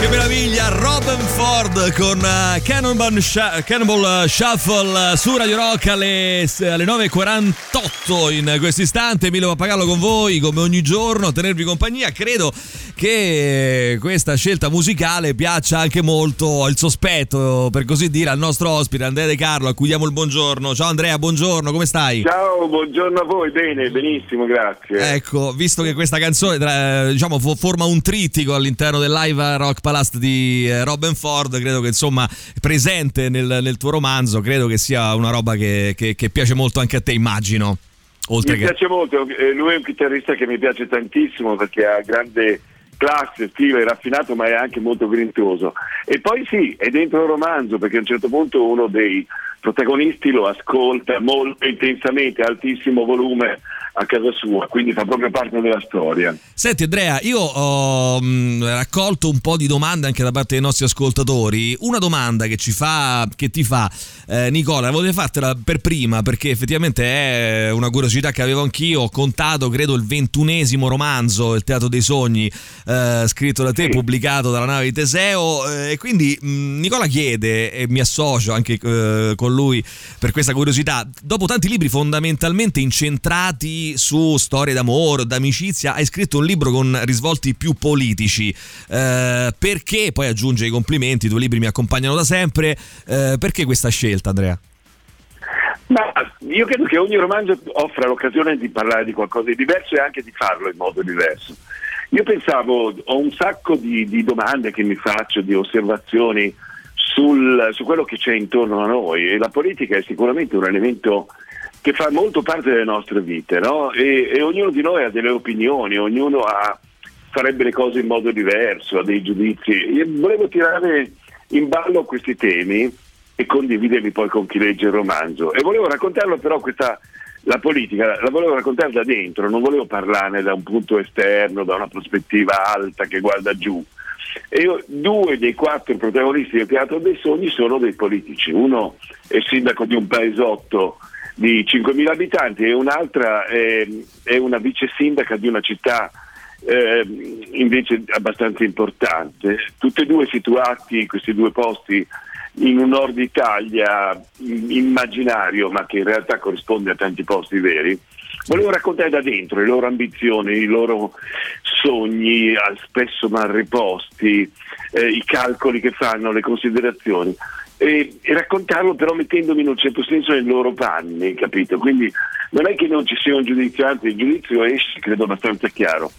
Che meraviglia, Robin Ford con uh, Cannonball, Sh- Cannonball Shuffle uh, su Radio Rock alle, alle 9.48 in questo istante. Emilio Pappagallo con voi come ogni giorno a tenervi compagnia. Credo che questa scelta musicale piaccia anche molto al sospetto, per così dire, al nostro ospite Andrea De Carlo, a cui diamo il buongiorno. Ciao Andrea, buongiorno, come stai? Ciao, buongiorno a voi, bene, benissimo, grazie. Ecco, visto che questa canzone diciamo, forma un trittico all'interno del live Rock Palast di eh, Robin Ford, credo che insomma presente nel, nel tuo romanzo, credo che sia una roba che, che, che piace molto anche a te, immagino. Oltre mi che... piace molto, eh, lui è un chitarrista che mi piace tantissimo perché ha grande classe, stile raffinato, ma è anche molto grintoso. E poi sì, è dentro il romanzo, perché a un certo punto uno dei protagonisti lo ascolta molto intensamente, altissimo volume a casa sua, quindi fa proprio parte della storia. Senti Andrea, io ho mm, raccolto un po' di domande anche da parte dei nostri ascoltatori. Una domanda che ci fa, che ti fa eh, Nicola, volevo fartela per prima perché effettivamente è una curiosità che avevo anch'io. Ho contato, credo, il ventunesimo romanzo, Il Teatro dei Sogni, eh, scritto da te, sì. pubblicato dalla nave di Teseo. Eh, e quindi mh, mm, Nicola chiede, e mi associo anche eh, con lui per questa curiosità, dopo tanti libri fondamentalmente incentrati su storie d'amore, d'amicizia, hai scritto un libro con risvolti più politici. Eh, perché, poi aggiunge i complimenti, i tuoi libri mi accompagnano da sempre, eh, perché questa scelta Andrea? Ma io credo che ogni romanzo offra l'occasione di parlare di qualcosa di diverso e anche di farlo in modo diverso. Io pensavo, ho un sacco di, di domande che mi faccio, di osservazioni sul, su quello che c'è intorno a noi e la politica è sicuramente un elemento che fa molto parte delle nostre vite, no? e, e, ognuno di noi ha delle opinioni, ognuno ha, farebbe le cose in modo diverso, ha dei giudizi. Io volevo tirare in ballo questi temi e condividerli poi con chi legge il romanzo. E volevo raccontarlo però questa, la politica, la volevo raccontare da dentro, non volevo parlarne da un punto esterno, da una prospettiva alta che guarda giù. Io, due dei quattro protagonisti del Teatro dei Sogni sono dei politici. Uno è sindaco di un paesotto di 5.000 abitanti e un'altra è, è una vice sindaca di una città eh, invece abbastanza importante. Tutti e due situati, questi due posti, in un nord Italia immaginario, ma che in realtà corrisponde a tanti posti veri. Volevo raccontare da dentro le loro ambizioni, i loro sogni, spesso mal riposti, eh, i calcoli che fanno, le considerazioni e, e, raccontarlo però mettendomi in un certo senso nei loro panni, capito? Quindi non è che non ci sia un giudizio, anzi il giudizio esce, credo, abbastanza chiaro,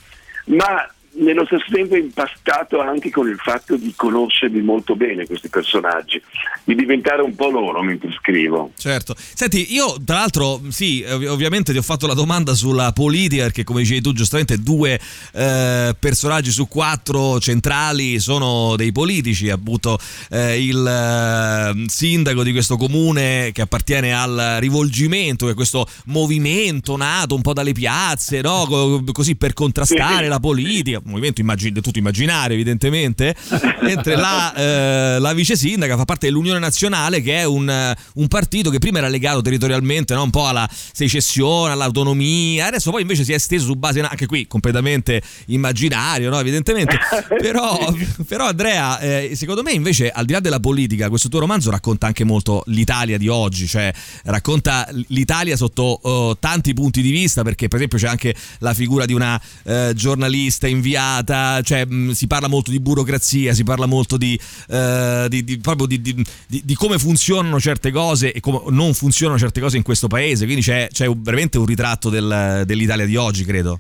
ma nello stesso tempo impastato anche con il fatto di conoscerli molto bene questi personaggi, di diventare un po' loro mentre scrivo. Certo. Senti, io tra l'altro, sì, ovviamente ti ho fatto la domanda sulla politica, perché come dicevi tu giustamente due eh, personaggi su quattro centrali sono dei politici, appunto eh, il eh, sindaco di questo comune che appartiene al rivolgimento, che è questo movimento nato un po' dalle piazze, no? così per contrastare sì. la politica movimento immagin- tutto immaginario evidentemente, mentre la, eh, la, vice sindaca fa parte dell'Unione Nazionale che è un, un partito che prima era legato territorialmente no? un po' alla secessione, all'autonomia, adesso poi invece si è esteso su base anche qui completamente immaginario, no? evidentemente. Però, però Andrea, eh, secondo me invece al di là della politica, questo tuo romanzo racconta anche molto l'Italia di oggi, cioè racconta l'Italia sotto uh, tanti punti di vista, perché per esempio c'è anche la figura di una uh, giornalista in inviata, cioè mh, mm, si parla molto di burocrazia, si parla molto di, uh, di, di proprio di, di, come funzionano certe cose e come non funzionano certe cose in questo paese, quindi c'è, c'è veramente un ritratto del, dell'Italia di oggi, credo.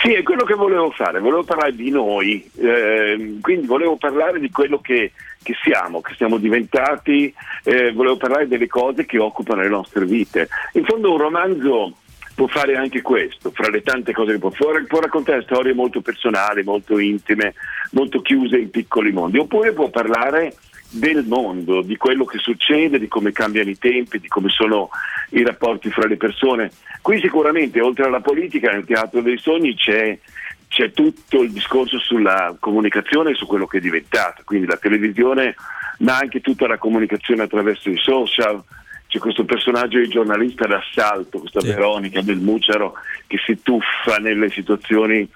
Sì, è quello che volevo fare, volevo parlare di noi, eh, quindi volevo parlare di quello che, che siamo, che siamo diventati, eh, volevo parlare delle cose che occupano le nostre vite. In fondo un romanzo può fare anche questo, fra le tante cose che può fare, può raccontare storie molto personali, molto intime, molto chiuse in piccoli mondi, oppure può parlare del mondo, di quello che succede, di come cambiano i tempi, di come sono i rapporti fra le persone. Qui sicuramente, oltre alla politica, nel Teatro dei Sogni c'è, c'è tutto il discorso sulla comunicazione e su quello che è diventato, quindi la televisione ma anche tutta la comunicazione attraverso i social. C'è questo personaggio di giornalista d'assalto, questa sì. Veronica del Mucero, che si tuffa nelle situazioni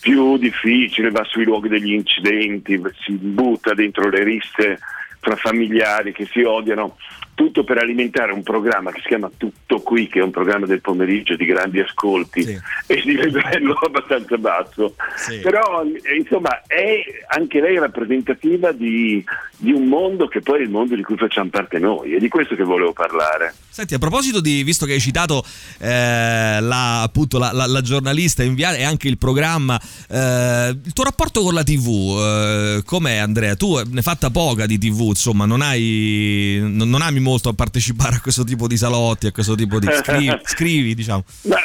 più difficili, va sui luoghi degli incidenti, si butta dentro le risse fra familiari che si odiano tutto per alimentare un programma che si chiama Tutto Qui, che è un programma del pomeriggio di grandi ascolti sì. e di livello abbastanza basso. Sì. Però insomma è anche lei rappresentativa di, di, un mondo che poi è il mondo di cui facciamo parte noi, è di questo che volevo parlare. Senti, a proposito di, visto che hai citato eh, la, appunto, la, la, la, giornalista inviata e anche il programma, eh, il tuo rapporto con la TV, eh, com'è Andrea? Tu ne hai fatta poca di TV, insomma, non hai, non, non ami molto a partecipare a questo tipo di salotti, a questo tipo di scrivi, scrivi diciamo. Ma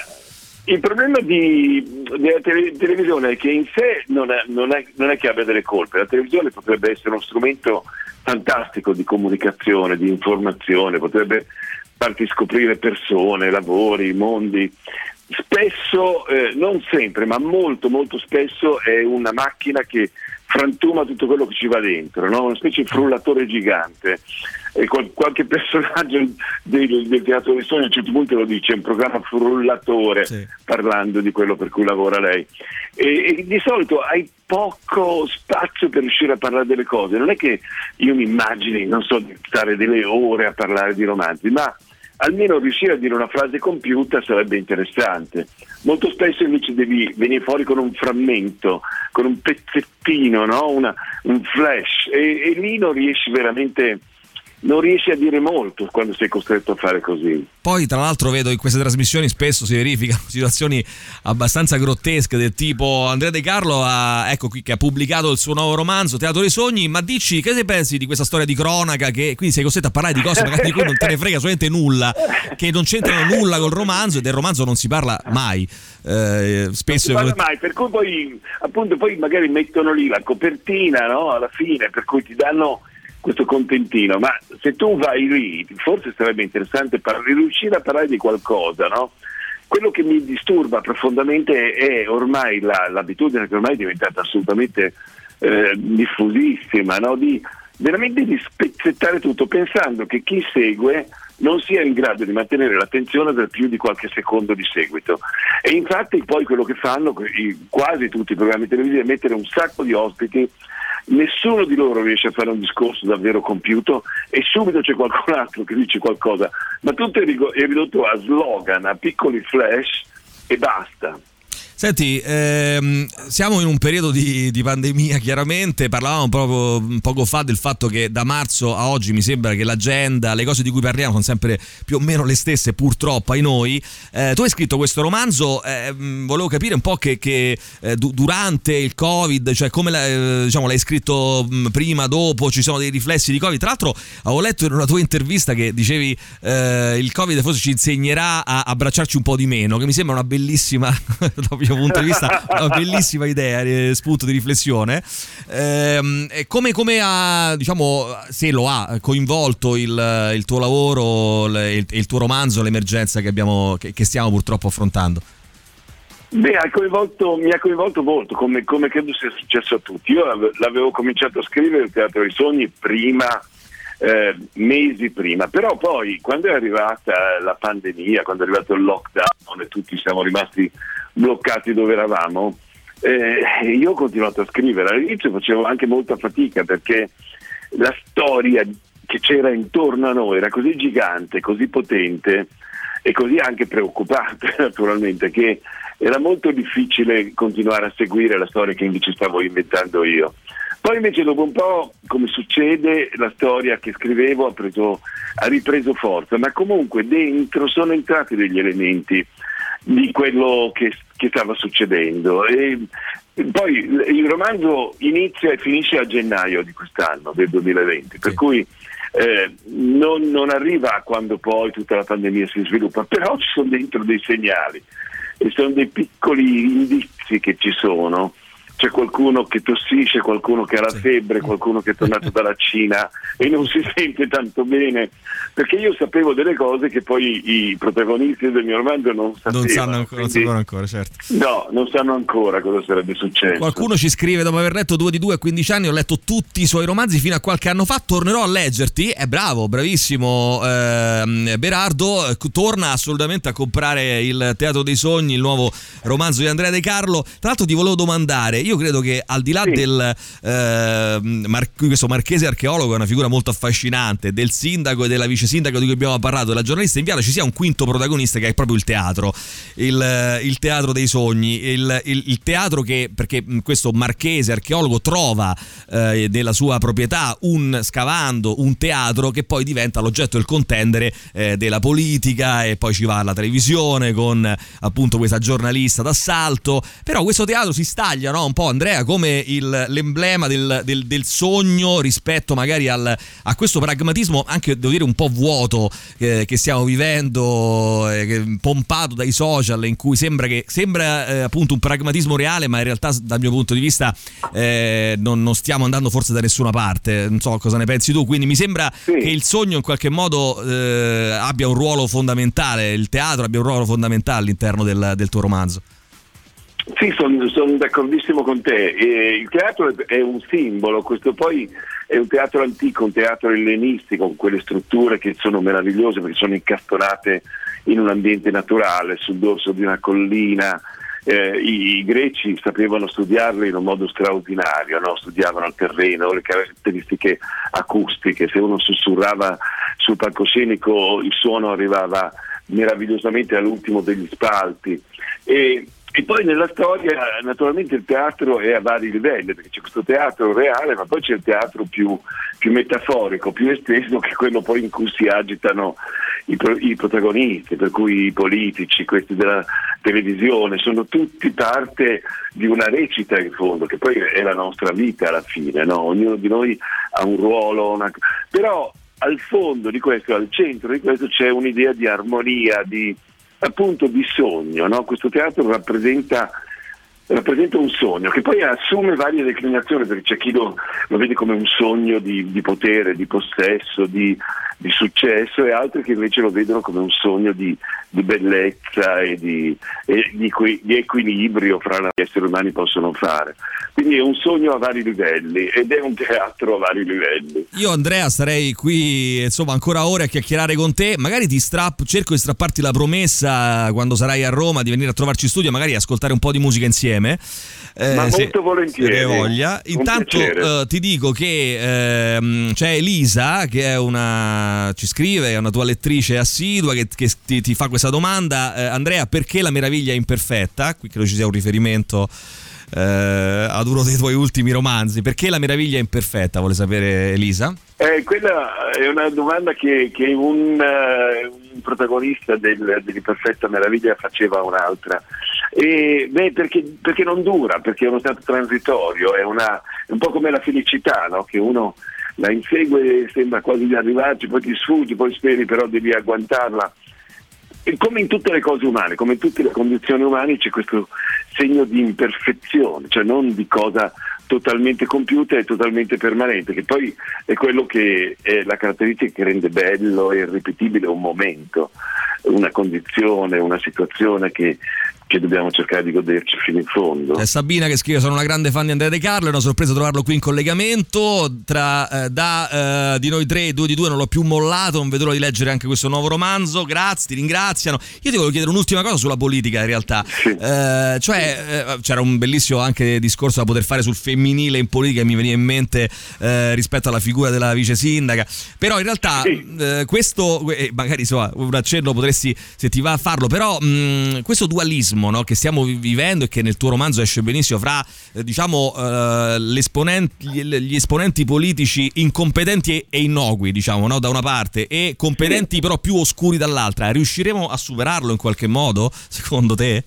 il problema di, della tele, televisione è che in sé non è, non, è, non è che abbia delle colpe, la televisione potrebbe essere uno strumento fantastico di comunicazione, di informazione, potrebbe farti scoprire persone, lavori, mondi. Spesso, eh, non sempre, ma molto molto spesso è una macchina che frantuma tutto quello che ci va dentro, no? una specie di frullatore gigante. E qual- qualche personaggio del, del, teatro dei sogni a un certo punto lo dice, è un programma frullatore sì. parlando di quello per cui lavora lei. E, e, di solito hai poco spazio per riuscire a parlare delle cose, non è che io mi immagini, non so, di stare delle ore a parlare di romanzi, ma almeno riuscire a dire una frase compiuta sarebbe interessante. Molto spesso invece devi venire fuori con un frammento, con un pezzettino, no? Una, un flash e, e lì non riesci veramente non riesci a dire molto quando sei costretto a fare così. Poi, tra l'altro, vedo in queste trasmissioni spesso si verificano situazioni abbastanza grottesche, del tipo Andrea De Carlo ha, ecco qui, che ha pubblicato il suo nuovo romanzo Teatro dei Sogni. Ma dici, che ne pensi di questa storia di cronaca? Che quindi sei costretto a parlare di cose magari di cui non te ne frega assolutamente nulla, che non c'entrano nulla col romanzo e del romanzo non si parla mai. Eh, spesso non si parla mai, per cui poi, appunto, poi magari mettono lì la copertina no? alla fine, per cui ti danno questo contentino, ma se tu vai lì, forse sarebbe interessante par- riuscire a parlare di qualcosa, no? Quello che mi disturba profondamente è ormai la, l'abitudine che ormai è diventata assolutamente eh, diffusissima, no? di, veramente di spezzettare tutto, pensando che chi segue non sia in grado di mantenere l'attenzione per più di qualche secondo di seguito. E infatti poi quello che fanno quasi tutti i programmi televisivi è mettere un sacco di ospiti nessuno di loro riesce a fare un discorso davvero compiuto e subito c'è qualcun altro che dice qualcosa, ma tutto è ridotto a slogan, a piccoli flash e basta. Senti, ehm, siamo in un periodo di, di, pandemia, chiaramente. Parlavamo proprio poco fa del fatto che da marzo a oggi mi sembra che l'agenda, le cose di cui parliamo sono sempre più o meno le stesse, purtroppo ai noi. Eh, tu hai scritto questo romanzo, eh, volevo capire un po' che, che eh, durante il Covid, cioè come la, eh, diciamo, l'hai scritto prima, dopo, ci sono dei riflessi di Covid. Tra l'altro, avevo letto in una tua intervista che dicevi eh, il Covid forse ci insegnerà a abbracciarci un po' di meno, che mi sembra una bellissima. mio punto di vista, una bellissima idea, eh, spunto di riflessione. Ehm, come, come, ha, diciamo, se lo ha coinvolto il, il tuo lavoro il, il, tuo romanzo, l'emergenza che, abbiamo, che, che stiamo purtroppo affrontando? Beh, ha mi ha coinvolto molto, come, come, credo sia successo a tutti. Io l'avevo cominciato a scrivere il Teatro dei Sogni prima, eh, mesi prima, però poi quando è arrivata la pandemia, quando è arrivato il lockdown e tutti siamo rimasti bloccati dove eravamo, eh, io ho continuato a scrivere. All'inizio facevo anche molta fatica perché la storia che c'era intorno a noi era così gigante, così potente e così anche preoccupante naturalmente che era molto difficile continuare a seguire la storia che invece stavo inventando io. Poi invece dopo un po', come succede, la storia che scrivevo ha, preso, ha ripreso forza, ma comunque dentro sono entrati degli elementi di quello che, che stava succedendo. E poi il romanzo inizia e finisce a gennaio di quest'anno, del 2020, per cui eh, non, non, arriva quando poi tutta la pandemia si sviluppa, però ci sono dentro dei segnali e sono dei piccoli indizi che ci sono c'è qualcuno che tossisce, qualcuno che ha la febbre, qualcuno che è tornato dalla Cina e non si sente tanto bene, perché io sapevo delle cose che poi i protagonisti del mio romanzo non sapevano. Non sanno ancora, non quindi- sapevano ancora, certo. No, non sanno ancora cosa sarebbe successo. Qualcuno ci scrive dopo aver letto due di due a 15 anni, ho letto tutti i suoi romanzi fino a qualche anno fa, tornerò a leggerti. È bravo, bravissimo ehm, Berardo, eh, torna assolutamente a comprare il Teatro dei Sogni, il nuovo romanzo di Andrea De Carlo. Tra l'altro ti volevo domandare, io credo che al di là Sì. del ehm, mar- questo marchese archeologo è una figura molto affascinante, del sindaco e della vice sindaco di cui abbiamo parlato, della giornalista inviata, ci sia un quinto protagonista che è proprio il teatro, il, il teatro dei sogni, il, il- il teatro che, perché questo marchese archeologo trova eh, nella sua proprietà un scavando un teatro che poi diventa l'oggetto il contendere eh, della politica e poi ci va alla televisione con eh, appunto questa giornalista d'assalto, però questo teatro si staglia no? un po' Andrea come il- l'emblema del, del- del sogno rispetto magari al- a questo pragmatismo anche devo dire un po' vuoto eh, che stiamo vivendo, eh, pompato dai social in cui sembra che sembra eh, appunto un pragmatismo reale ma in realtà dal mio punto di vista eh, non, non stiamo andando forse da nessuna parte, non so cosa ne pensi tu, quindi mi sembra Sì. che il sogno in qualche modo eh, abbia un ruolo fondamentale, il teatro abbia un ruolo fondamentale all'interno del, del tuo romanzo. Sì, sono d'accordissimo con te. Eh, il teatro è un simbolo, questo poi è un teatro antico, un teatro ellenistico, con quelle strutture che sono meravigliose perché sono incastonate in un ambiente naturale, sul dorso di una collina. Eh, i, i greci sapevano studiarle in un modo straordinario, no? studiavano il terreno, le caratteristiche acustiche, se uno sussurrava sul palcoscenico il suono arrivava meravigliosamente all'ultimo degli spalti. E, e poi nella storia naturalmente il teatro è a vari livelli, perché c'è questo teatro reale, ma poi c'è il teatro più, più metaforico, più esteso, che è quello poi in cui si agitano i, i protagonisti, per cui i politici, questi della televisione, sono tutti parte di una recita in fondo, che poi è la nostra vita alla fine, no? ognuno di noi ha un ruolo, una... però al fondo di questo, al centro di questo c'è un'idea di armonia, di appunto di sogno, no? questo teatro rappresenta, rappresenta un sogno che poi assume varie declinazioni perché c'è chi lo, lo vede come un sogno di, di potere, di possesso, di, di successo e altri che invece lo vedono come un sogno di, di bellezza e, di, e di, equi- di equilibrio fra gli esseri umani possono fare. Quindi è un sogno a vari livelli ed è un teatro a vari livelli. Io Andrea starei qui insomma ancora ore a chiacchierare con te, magari ti strapp- cerco di strapparti la promessa quando sarai a Roma di venire a trovarci in studio, magari ascoltare un po' di musica insieme. Eh, Ma se- molto volentieri. se voglia. Intanto eh, ti dico che ehm, c'è Elisa che è una ci scrive, è una tua lettrice assidua che, che ti, ti fa questa domanda. Eh, Andrea, perché la meraviglia è imperfetta? Qui credo ci sia un riferimento eh, ad uno dei tuoi ultimi romanzi. Perché la meraviglia è imperfetta? Vuole sapere Elisa? Eh, quella è una domanda che, che un, eh, un protagonista del, dell'Imperfetta Meraviglia faceva a un'altra. E, beh, perché, perché non dura, perché è uno stato transitorio, è, una- è un po' come la felicità, no? che uno la insegue sembra quasi di arrivarci, poi ti sfuggi, poi speri però devi agguantarla. E come in tutte le cose umane, come in tutte le condizioni umane c'è questo segno di imperfezione, cioè non di cosa totalmente compiuta e totalmente permanente, che poi è quello che è la caratteristica che rende bello e irripetibile un momento, una condizione, una situazione che, che dobbiamo cercare di goderci fino in fondo. È Sabina che scrive: Sono una grande fan di Andrea De Carlo. È una sorpresa trovarlo qui in collegamento. Tra, eh, da eh, di noi tre, due di due, non l'ho più mollato. Non vedo l'ora di leggere anche questo nuovo romanzo. Grazie, ti ringraziano. Io ti volevo chiedere un'ultima cosa sulla politica, in realtà. Sì. Eh, cioè, eh, c'era un bellissimo anche discorso da poter fare sul femminile in politica. che Mi veniva in mente eh, rispetto alla figura della vice sindaca. Però in realtà, Sì. eh, questo, eh, magari insomma, un accenno potresti, se ti va a farlo, però mh, questo dualismo no, che stiamo vi- vivendo e che nel tuo romanzo esce benissimo fra eh, diciamo eh, gli, esponenti politici incompetenti e, e innocui, diciamo, no, da una parte, e competenti però più oscuri dall'altra, riusciremo a superarlo in qualche modo, secondo te?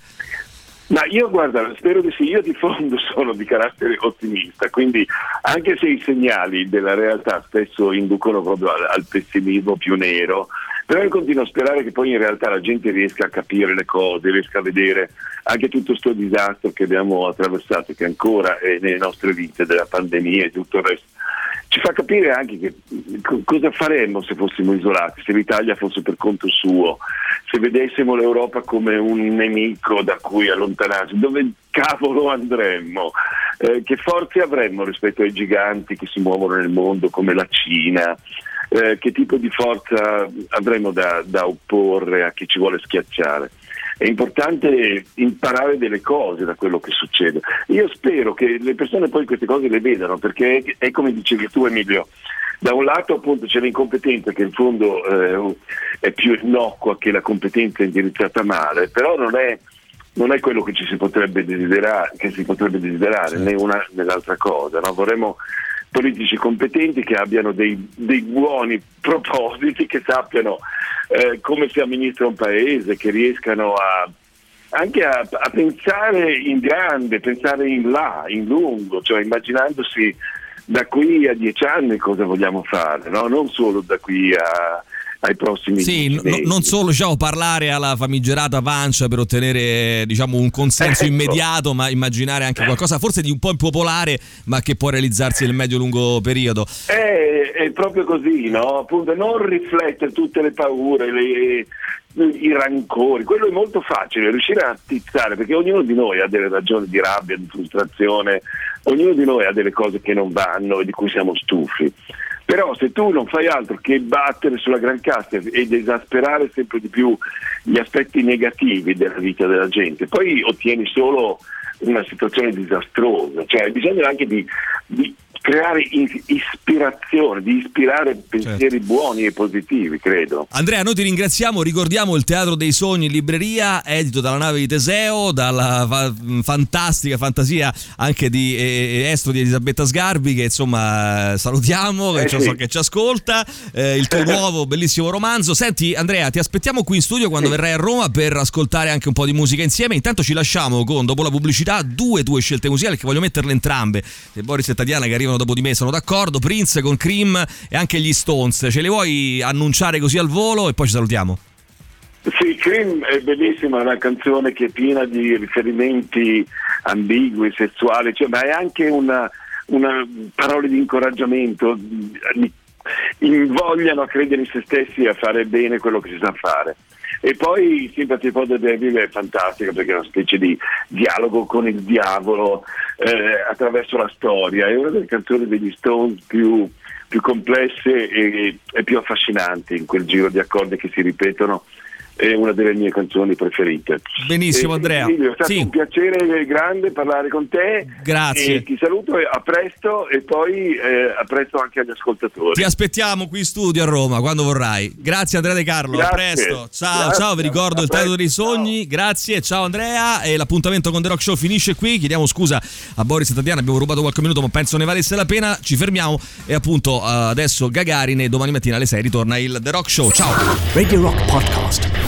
Ma io guarda, spero di sì, io di fondo sono di carattere ottimista, quindi anche se i segnali della realtà spesso inducono proprio al, al pessimismo più nero, Però io continuo a sperare che poi in realtà la gente riesca a capire le cose, riesca a vedere anche tutto questo disastro che abbiamo attraversato, che ancora è nelle nostre vite, della pandemia e tutto il resto ci fa capire anche che, cosa faremmo se fossimo isolati, se l'Italia fosse per conto suo, se vedessimo l'Europa come un nemico da cui allontanarsi, dove cavolo andremmo? Eh, che forze avremmo rispetto ai giganti che si muovono nel mondo come la Cina? Eh, che tipo di forza avremo da, da opporre a chi ci vuole schiacciare? è importante imparare delle cose da quello che succede. Io spero che le persone poi queste cose le vedano, perché è, come dicevi tu Emilio, da un lato appunto c'è l'incompetenza che in fondo eh, è più innocua che la competenza indirizzata male, però non è, non è quello che ci si potrebbe desiderare, si potrebbe desiderare sì. né una né l'altra cosa. No? Vorremmo politici competenti che abbiano dei, dei buoni propositi, che sappiano eh, come si amministra un paese, che riescano a, anche a, a, pensare in grande, pensare in là, in lungo, cioè immaginandosi da qui a dieci anni cosa vogliamo fare, no? non solo da qui a, ai prossimi sì, no, non solo diciamo, parlare alla famigerata pancia per ottenere diciamo, un consenso ecco. immediato, ma immaginare anche qualcosa forse di un po' impopolare, ma che può realizzarsi nel medio-lungo periodo. È, è proprio così, no? Appunto, non riflettere tutte le paure, le, i rancori, quello è molto facile, riuscire a tizzare, perché ognuno di noi ha delle ragioni di rabbia, di frustrazione, ognuno di noi ha delle cose che non vanno e di cui siamo stufi. Però se tu non fai altro che battere sulla gran cassa ed esasperare sempre di più gli aspetti negativi della vita della gente, poi ottieni solo una situazione disastrosa, cioè hai bisogno anche di, di creare ispirazione, di ispirare pensieri certo. buoni e positivi, credo. Andrea, noi ti ringraziamo, ricordiamo il Teatro dei Sogni in libreria, edito dalla nave di Teseo, dalla fa- fantastica fantasia anche di eh, Estro di Elisabetta Sgarbi, che insomma salutiamo, eh che, sì. so che ci ascolta, eh, il tuo nuovo bellissimo romanzo. Senti Andrea, ti aspettiamo qui in studio quando sì. verrai a Roma per ascoltare anche un po' di musica insieme. Intanto ci lasciamo con, dopo la pubblicità, due tue scelte musicali che voglio metterle entrambe. Boris e Tatiana che arrivano dopo di me sono d'accordo, Prince con Cream e anche gli Stones. Ce le vuoi annunciare così al volo e poi ci salutiamo? Sì, Cream è bellissima, è una canzone che è piena di riferimenti ambigui, sessuali, cioè, ma è anche una, una parole di incoraggiamento, invogliano a credere in se stessi e a fare bene quello che si sa fare. E poi Sympathy for the Devil è fantastica perché è una specie di dialogo con il diavolo eh, attraverso la storia. È una delle canzoni degli Stones più, più complesse e, e più affascinanti in quel giro di accordi che si ripetono è una delle mie canzoni preferite. Benissimo, Andrea. Emilio, è stato sì. un piacere grande parlare con te. Grazie. ti saluto, a presto e poi eh, a presto anche agli ascoltatori. Ti aspettiamo qui in studio a Roma quando vorrai. Grazie, Andrea De Carlo. Grazie. A presto. Ciao, Grazie. ciao. Vi ricordo a il Teatro dei Sogni. Ciao. Grazie, ciao Andrea. E l'appuntamento con The Rock Show finisce qui. Chiediamo scusa a Boris e Tatiana. Abbiamo rubato qualche minuto, ma penso ne valesse la pena. Ci fermiamo. E appunto, adesso Gagarin. E domani mattina alle 6 ritorna il The Rock Show. Ciao. Radio Rock Podcast.